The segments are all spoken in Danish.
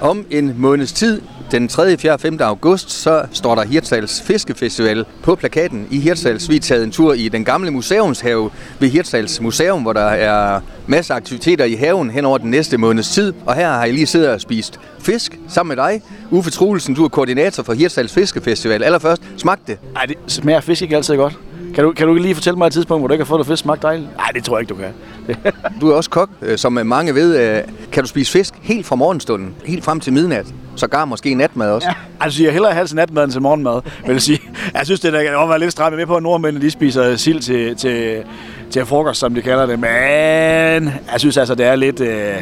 Om en måneds tid, den 3., 4. 5. august, så står der Hirtshals Fiskefestival på plakaten i Hirtshals. Vi taget en tur i den gamle museumshave ved Hirtshals Museum, hvor der er masser af aktiviteter i haven hen over den næste måneds tid. Og her har jeg lige siddet og spist fisk sammen med dig. Uffe Truelsen, du er koordinator for Hirtshals Fiskefestival. Allerførst, smag det. Ej, det smager fisk ikke altid godt. Kan du, kan du lige fortælle mig et tidspunkt, hvor du ikke har fået noget fisk smagt dejligt? Nej, det tror jeg ikke, du kan. Du er også kok, øh, som mange ved. øh, Kan du spise fisk helt fra morgenstunden, helt frem til midnat? Sågar måske natmad også. Ja. Altså, jeg hellere have natmad end til morgenmad, vil jeg sige. Jeg synes, det der kan være lidt stramt med på, at nordmændene de spiser sild til, til, til frokost, som de kalder det. Men jeg synes altså, det er lidt... Øh,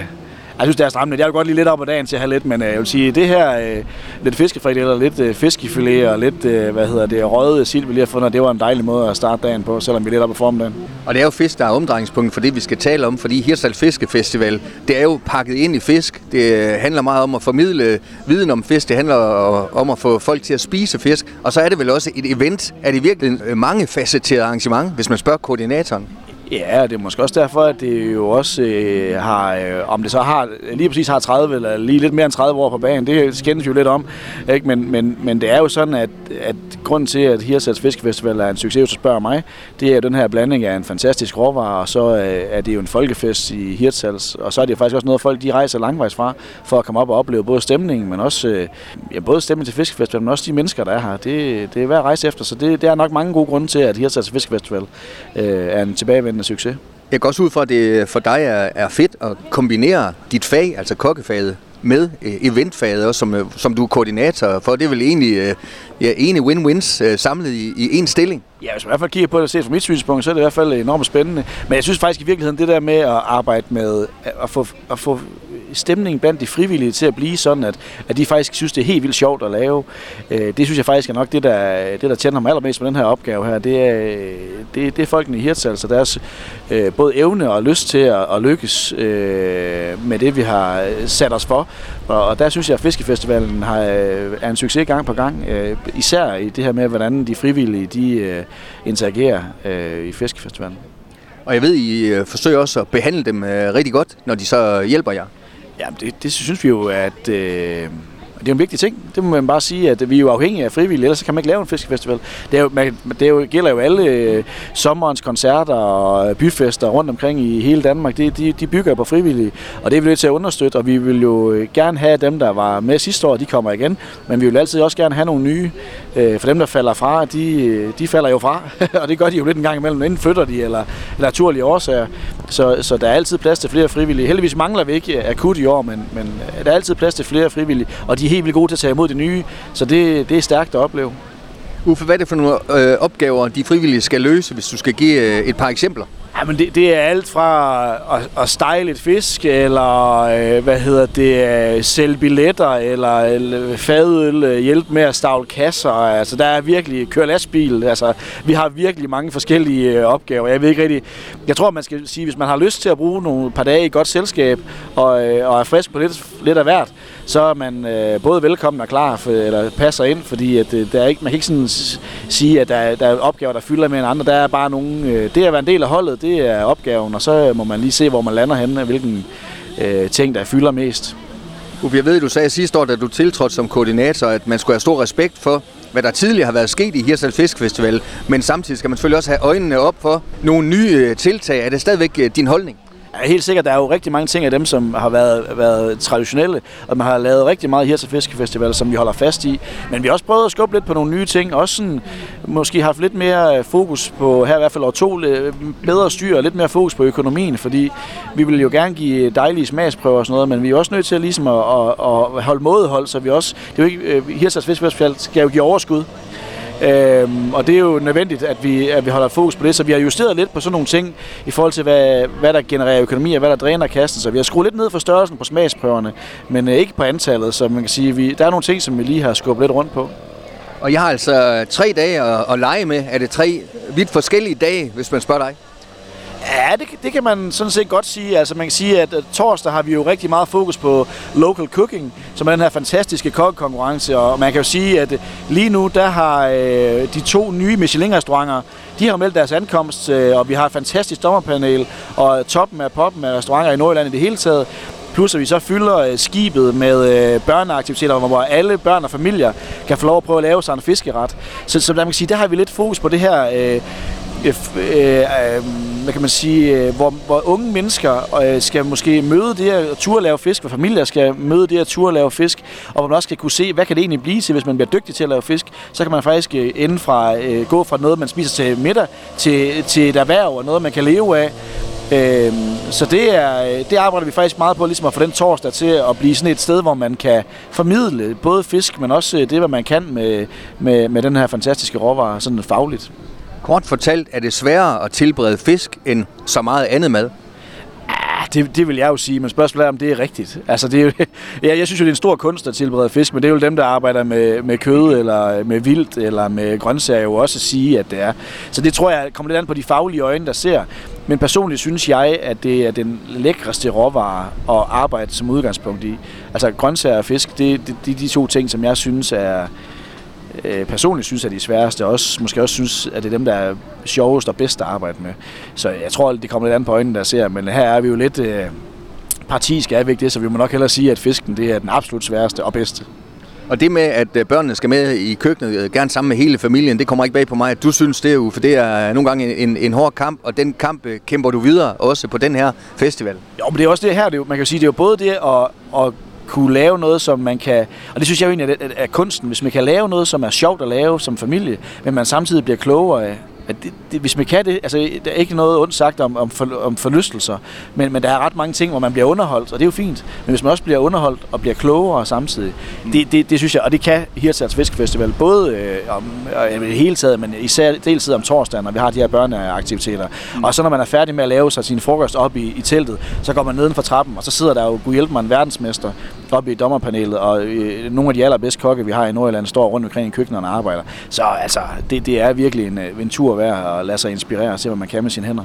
jeg synes, det er stramt. Jeg vil godt lige lidt op ad dagen til at have lidt, men øh, jeg vil sige, det her øh, lidt fiskefrikadeller, lidt øh, fiskefilet og lidt, øh, hvad hedder det, røget sild, vi lige har fundet, det var en dejlig måde at starte dagen på, selvom vi er lidt op ad formiddagen. Og det er jo fisk, der er omdrejningspunkt for det, vi skal tale om, fordi Hirsal Fiskefestival, det er jo pakket ind i fisk. Det øh, handler meget om at formidle viden om fisk. Det handler øh, om at få folk til at spise fisk. Og så er det vel også et event. Er det virkelig mange facetterede arrangement, hvis man spørger koordinatoren? Ja, det er måske også derfor, at det jo også øh, har, øh, om det så har lige præcis har 30 eller lige lidt mere end 30 år på banen, det skændes jo lidt om. Ikke? Men, men, men det er jo sådan, at, at grunden til, at Hirsals Fiskefestival er en succes, hvis du spørger mig, det er jo den her blanding af en fantastisk råvare, og så øh, er det jo en folkefest i Hirtshals, og så er det jo faktisk også noget, folk de rejser langvejs fra, for at komme op og opleve både stemningen, men også øh, ja, både stemningen til Fiskefestival, men også de mennesker, der er her. Det, det er værd at rejse efter, så det, det er nok mange gode grunde til, at Hirsals Fiskefestival øh, er en tilbagevendende succes. Jeg går også ud fra, at det for dig er, er fedt at kombinere dit fag, altså kokkefaget, med øh, eventfaget også, som, øh, som du er koordinator for. Det er vel egentlig øh, ja, ene win-wins samlet i, i en stilling. Ja, hvis man i hvert fald kigger på det set fra mit synspunkt, så er det i hvert fald enormt spændende. Men jeg synes faktisk i virkeligheden, det der med at arbejde med at få, at få stemningen blandt de frivillige til at blive sådan, at, at de faktisk synes, det er helt vildt sjovt at lave. Øh, det synes jeg faktisk er nok det, der, det, der tænder mig allermest med den her opgave her. Det er, det, det er folkene i Hirtshals, altså deres øh, både evne og lyst til at, at lykkes øh, med det, vi har sat os for. Og, og der synes jeg, at Fiskefestivalen har, øh, er en succes gang på gang. Øh, især i det her med, hvordan de frivillige de, øh, interagerer øh, i Fiskefestivalen. Og jeg ved, I øh, forsøger også at behandle dem øh, rigtig godt, når de så hjælper jer. Ja, det, det synes vi jo, at øh, det er en vigtig ting. Det må man bare sige, at vi er jo afhængige af frivillige, ellers kan man ikke lave en fiskefestival. Det, er jo, man, det er jo, gælder jo alle øh, sommerens koncerter og øh, byfester rundt omkring i hele Danmark. De, de, de bygger på frivillige, og det er vi nødt til at understøtte, og vi vil jo øh, gerne have dem, der var med sidste år, de kommer igen, men vi vil altid også gerne have nogle nye. Øh, for dem, der falder fra, de, øh, de falder jo fra, og det gør de jo lidt en gang imellem, enten flytter de, eller, eller naturlige årsager. Så, så der er altid plads til flere frivillige. Heldigvis mangler vi ikke akut i år, men, men der er altid plads til flere frivillige, og de er helt vildt gode til at tage imod det nye, så det, det er stærkt at opleve. Uffe, hvad er det for nogle øh, opgaver, de frivillige skal løse, hvis du skal give øh, et par eksempler? Ja, men det, det er alt fra at, at style et fisk, eller øh, hvad hedder det, sælge billetter, eller, eller fadøl, øh, hjælpe med at stavle kasser. Altså, der er virkelig køre lastbil. Altså, vi har virkelig mange forskellige øh, opgaver. Jeg ved ikke rigtig. Jeg tror, man skal sige, hvis man har lyst til at bruge nogle par dage i godt selskab, og, øh, og er frisk på lidt, lidt af hvert, så er man øh, både velkommen og klar, for, eller passer ind, fordi at, øh, der er ikke, man kan ikke sådan sige, at der, der er opgaver, der fylder mere en andre. Der er bare nogen, øh, det at være en del af holdet, det er opgaven, og så må man lige se, hvor man lander henne, hvilken øh, ting, der fylder mest. Uffe, jeg ved, du sagde sidste år, da du tiltrådte som koordinator, at man skulle have stor respekt for, hvad der tidligere har været sket i Hirsal Fiskfestival, men samtidig skal man selvfølgelig også have øjnene op for nogle nye øh, tiltag. Er det stadigvæk øh, din holdning? Ja, helt sikkert. Der er jo rigtig mange ting af dem, som har været, været traditionelle, og man har lavet rigtig meget her til Fiskefestival, som vi holder fast i. Men vi har også prøvet at skubbe lidt på nogle nye ting. Også sådan, måske haft lidt mere øh, fokus på, her i hvert fald år to, øh, bedre styr og lidt mere fokus på økonomien, fordi vi vil jo gerne give dejlige smagsprøver og sådan noget, men vi er også nødt til at, ligesom at, at, at holde mådehold, så vi også, det er jo ikke, øh, Hirsals Fiskefestival skal jo give overskud, Øhm, og det er jo nødvendigt, at vi, at vi holder fokus på det, så vi har justeret lidt på sådan nogle ting i forhold til, hvad, hvad der genererer økonomi og hvad der dræner kassen. Så vi har skruet lidt ned for størrelsen på smagsprøverne, men øh, ikke på antallet, så man kan sige, vi, der er nogle ting, som vi lige har skubbet lidt rundt på. Og jeg har altså tre dage at, at lege med. Er det tre vidt forskellige dage, hvis man spørger dig? Ja, det, det kan man sådan set godt sige. Altså man kan sige, at, at torsdag har vi jo rigtig meget fokus på local cooking, som er den her fantastiske kokkekonkurrence. Og man kan jo sige, at lige nu, der har øh, de to nye Michelin-restauranter, de har meldt deres ankomst, øh, og vi har et fantastisk dommerpanel, og toppen af poppen af restauranter i Nordjylland i det hele taget Plus at vi så fylder øh, skibet med øh, børneaktiviteter, hvor alle børn og familier kan få lov at prøve at lave sig en fiskeret. Så, så man kan sige, der har vi lidt fokus på det her... Øh, øh, øh, øh hvad kan man sige, øh, hvor, hvor unge mennesker øh, skal måske møde det at turde lave fisk, hvor familier skal møde det at turde lave fisk, og hvor man også skal kunne se, hvad kan det egentlig blive til, hvis man bliver dygtig til at lave fisk, så kan man faktisk øh, ende fra, øh, gå fra noget, man spiser til middag, til, til et erhverv og noget, man kan leve af. Øh, så det, er, øh, det arbejder vi faktisk meget på, ligesom at få den torsdag til at blive sådan et sted, hvor man kan formidle både fisk, men også øh, det, hvad man kan med, med, med den her fantastiske råvare, sådan fagligt. Kort fortalt er det sværere at tilberede fisk end så meget andet mad. Ah, det, det vil jeg jo sige, men spørgsmålet er, om det er rigtigt. Altså, det er jo, ja, jeg synes jo, det er en stor kunst at tilberede fisk, men det er jo dem, der arbejder med, med kød, eller med vildt, eller med grøntsager, jo også at sige, at det er. Så det tror jeg kommer lidt an på de faglige øjne, der ser. Men personligt synes jeg, at det er den lækreste råvare at arbejde som udgangspunkt i. Altså grøntsager og fisk, det er de, de, de to ting, som jeg synes er, øh, personligt synes, at de sværeste, og også, måske også synes, at det er dem, der er sjovest og bedst at arbejde med. Så jeg tror, det kommer lidt an på øjnene, der ser, men her er vi jo lidt øh, partisk er det, så vi må nok hellere sige, at fisken det er den absolut sværeste og bedste. Og det med, at øh, børnene skal med i køkkenet, øh, gerne sammen med hele familien, det kommer ikke bag på mig, at du synes det, jo, for det er nogle gange en, en hård kamp, og den kamp øh, kæmper du videre også på den her festival. Jo, men det er også det her, det er, man kan sige, det er jo både det at, at kunne lave noget, som man kan... Og det synes jeg jo egentlig er, er kunsten. Hvis man kan lave noget, som er sjovt at lave som familie, men man samtidig bliver klogere af, at det, det, hvis man kan det, altså der er ikke noget ondt sagt om, om, for, om forlystelser, men, men der er ret mange ting, hvor man bliver underholdt, og det er jo fint. Men hvis man også bliver underholdt og bliver klogere samtidig, mm. det, det, det synes jeg, og det kan Hirtshals Fiskefestival, både øh, om øh, hele taget, men især deltid om torsdagen, når vi har de her børneaktiviteter. Mm. Og så når man er færdig med at lave sig sin frokost op i, i teltet, så går man neden for trappen, og så sidder der jo Gud hjælpe mig en verdensmester oppe i dommerpanelet, og øh, nogle af de allerbedste kokke, vi har i Nordjylland, står rundt omkring i køkkenerne og arbejder. Så altså, det, det er virkelig en, øh, en tur værd at lade sig inspirere og se, hvad man kan med sine hænder.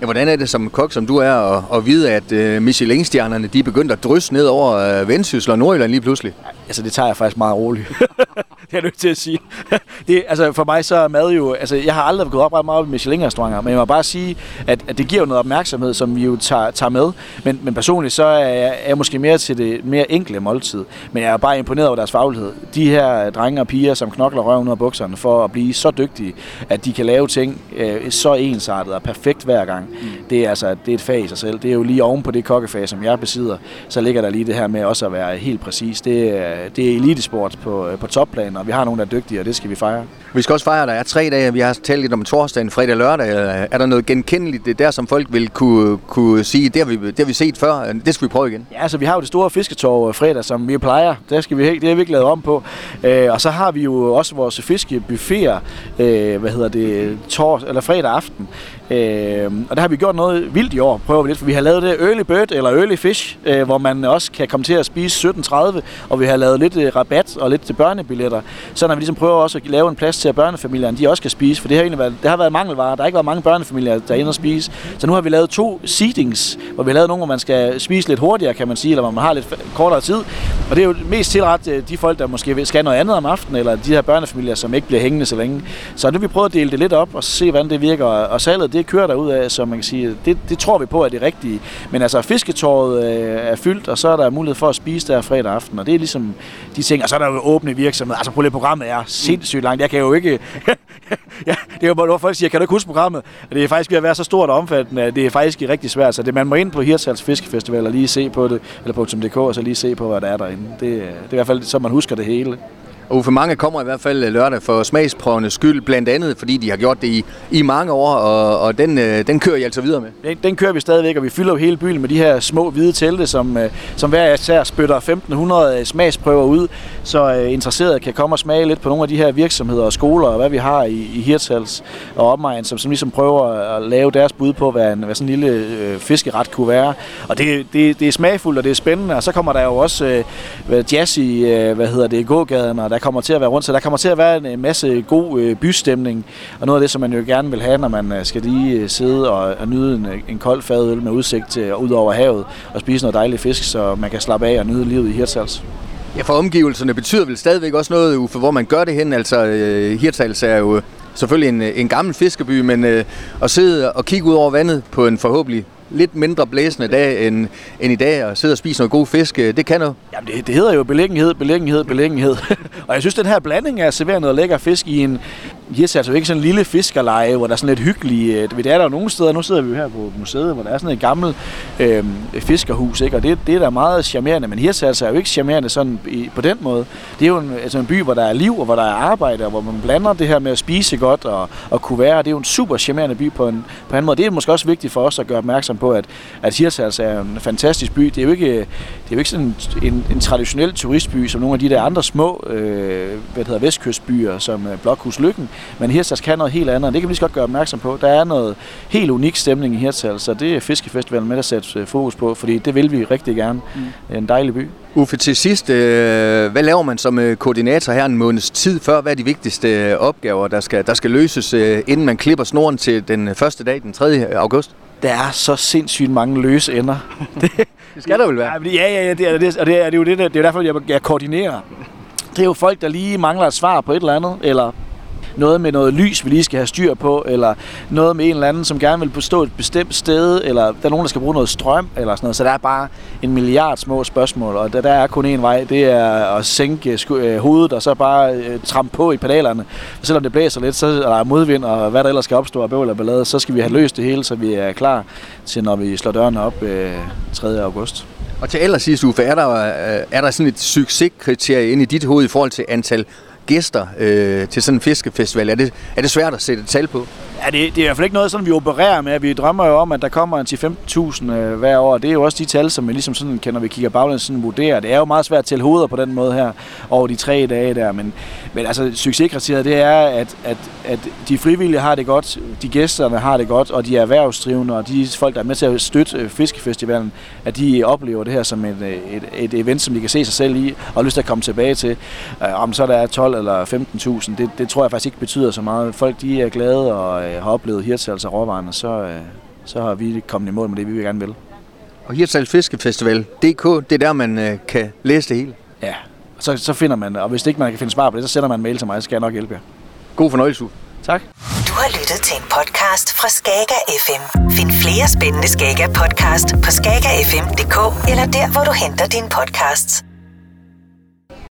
Ja, hvordan er det som kok, som du er, at, at vide, at uh, Michelin-stjernerne de er begyndt at drysse ned over uh, Vendsyssel og Nordjylland lige pludselig? Altså, det tager jeg faktisk meget roligt. det er nødt til at sige. det, altså, for mig så er mad jo... Altså, jeg har aldrig gået op ret meget op i Michelin-restauranter, men jeg må bare sige, at, at det giver jo noget opmærksomhed, som vi jo tager, tager med. Men, men personligt så er jeg, er jeg måske mere til det mere enkle måltid. Men jeg er bare imponeret over deres faglighed. De her drenge og piger, som knokler røven ud af bukserne for at blive så dygtige, at de kan lave ting øh, så ensartet og perfekt hver gang. Mm. Det er altså det er et fag i sig selv. Det er jo lige oven på det kokkefag, som jeg besidder. Så ligger der lige det her med også at være helt præcis. Det, det er elitesport på, på topplan, og vi har nogen, der er dygtige, og det skal vi fejre. Vi skal også fejre, at der er tre dage. Vi har talt lidt om torsdagen, fredag og lørdag. Er der noget genkendeligt der, som folk vil kunne, kunne sige, det har, vi, det har vi set før, det skal vi prøve igen? Ja, altså vi har jo det store fisketorv fredag, som vi plejer. Det, skal vi, det har vi ikke lavet om på. Øh, og så har vi jo også vores fiskebuffeter, øh, hvad hedder det, tors, eller fredag aften. Øh, og der har vi gjort noget vildt i år, prøver vi lidt, for vi har lavet det early bird eller early fish, øh, hvor man også kan komme til at spise 17.30, og vi har lavet lidt øh, rabat og lidt til børnebilletter, så når vi ligesom prøver også at lave en plads til, at børnefamilierne de også kan spise, for det har egentlig været, det har været mangelvare, der har ikke været mange børnefamilier, der er inde og spise, så nu har vi lavet to seatings, hvor vi har lavet nogle, hvor man skal spise lidt hurtigere, kan man sige, eller hvor man har lidt kortere tid, og det er jo mest tilret øh, de folk, der måske skal noget andet om aftenen, eller de her børnefamilier, som ikke bliver hængende så længe. Så nu har vi prøvet at dele det lidt op og se, hvordan det virker, og salget det kører der ud af, så man kan sige, det, det tror vi på er det rigtige. Men altså, fisketåret øh, er fyldt, og så er der mulighed for at spise der fredag aften, og det er ligesom de ting, og så er der jo åbne virksomheder. Altså, prøv programmet er sindssygt langt. Jeg kan jo ikke... ja, det er jo, hvor folk siger, kan du ikke huske programmet? Det er faktisk ved at være så stort og omfattende, at det er faktisk rigtig svært. Så det, man må ind på Hirtshals Fiskefestival og lige se på det, eller på .dk, og så lige se på, hvad der er derinde. Det, øh, det er i hvert fald så, man husker det hele. Og for mange kommer i hvert fald øh, lørdag for smagsprøvende skyld, blandt andet fordi de har gjort det i, i mange år, og, og den, øh, den kører I altså videre med? Den, den kører vi stadigvæk, og vi fylder jo hele byen med de her små hvide telte, som, øh, som hver især spytter 1500 øh, smagsprøver ud, så øh, interesserede kan komme og smage lidt på nogle af de her virksomheder og skoler, og hvad vi har i, i Hirtshals og omegn, som, som ligesom prøver at lave deres bud på, hvad, en, hvad sådan en lille øh, fiskeret kunne være. Og det, det, det er smagfuldt, og det er spændende, og så kommer der jo også øh, jazz i, øh, hvad hedder det, gågaden, og der kommer til at være rundt, så der kommer til at være en masse god øh, bystemning, og noget af det, som man jo gerne vil have, når man øh, skal lige øh, sidde og, og nyde en, øh, en kold fadøl med udsigt til ud over havet og spise noget dejlig fisk, så man kan slappe af og nyde livet i Hirtshals. Ja, for omgivelserne betyder vel stadigvæk også noget, Uffe, hvor man gør det hen. Altså, Hirtshals er jo selvfølgelig en, en gammel fiskeby, men øh, at sidde og kigge ud over vandet på en forhåbentlig lidt mindre blæsende dag end, end i dag, og sidde og spise noget god fisk, øh, det kan noget. Jamen, det, det hedder jo beliggenhed, beliggenhed, beliggenhed. og jeg synes, den her blanding af at servere noget lækker fisk i en, Hirtshals altså ikke sådan en lille fiskerleje, hvor der er sådan lidt hyggeligt. Øh, det er der jo nogle steder. Nu sidder vi jo her på museet, hvor der er sådan et gammelt øh, fiskerhus, ikke? og det, det er da meget charmerende. Men Hirtshals er jo ikke charmerende sådan i, på den måde. Det er jo en, altså en by, hvor der er liv, og hvor der er arbejde, og hvor man blander det her med at spise godt og, og kunne være. Det er jo en super charmerende by på en, på en måde. Det er måske også vigtigt for os at gøre opmærksom på, at, at Hirtshals er en fantastisk by. Det er jo ikke, øh, det er jo ikke sådan en, en traditionel turistby, som nogle af de der andre små øh, hvad hedder, vestkystbyer, som øh, Blokhus Lykken. Men Hirtshals kan noget helt andet, og det kan vi lige godt gøre opmærksom på. Der er noget helt unik stemning i Hirtshals, så det er Fiskefestivalen med at sætte øh, fokus på, fordi det vil vi rigtig gerne. Mm. En dejlig by. Uffe, til sidst, øh, hvad laver man som øh, koordinator her en måneds tid før? Hvad er de vigtigste opgaver, der skal, der skal løses, inden man klipper snoren til den første dag, den 3. august? Der er så sindssygt mange løse ender. det, det skal der vel være? Ja, ja, ja det er, det, og det er, det er jo det, det er derfor, jeg, jeg koordinerer. Det er jo folk, der lige mangler et svar på et eller andet, eller noget med noget lys, vi lige skal have styr på, eller noget med en eller anden, som gerne vil bestå et bestemt sted, eller der er nogen, der skal bruge noget strøm, eller sådan noget. Så der er bare en milliard små spørgsmål, og der, der er kun én vej, det er at sænke øh, hovedet, og så bare øh, trampe på i pedalerne. Og selvom det blæser lidt, så er der modvind, og hvad der ellers skal opstå af bøvl og ballade, så skal vi have løst det hele, så vi er klar til, når vi slår dørene op øh, 3. august. Og til allersidst, Uffe, er der, øh, er der sådan et succeskriterie ind i dit hoved i forhold til antal gæster øh, til sådan en fiskefestival? Er det, er det svært at sætte et tal på? Ja, det, det er i hvert fald ikke noget, sådan vi opererer med. Vi drømmer jo om, at der kommer en 10-15.000 øh, hver år. Det er jo også de tal, som vi ligesom sådan kan, når vi kigger baglæns, sådan vurderer. Det er jo meget svært at tælle hoveder på den måde her over de tre dage der. Men, men altså, succeskriteriet, det er, at, at, at de frivillige har det godt, de gæsterne har det godt, og de erhvervsdrivende, og de folk, der er med til at støtte øh, Fiskefestivalen, at de oplever det her som et, øh, et, et event, som de kan se sig selv i, og har lyst til at komme tilbage til. Uh, om så der er 12 eller 15.000, det, det tror jeg faktisk ikke betyder så meget. Folk, de er glade og har oplevet Hirtshals og råvarerne, så, øh, så har vi kommet i mål med det, vi gerne vil. Og Hirtshals Fiskefestival.dk, det er der, man øh, kan læse det hele? Ja, så, så finder man og hvis ikke man kan finde svar på det, så sender man en mail til mig, så skal jeg nok hjælpe jer. God fornøjelse. Tak. Du har lyttet til en podcast fra Skager FM. Find flere spændende Skager podcast på skagerfm.dk eller der, hvor du henter dine podcasts.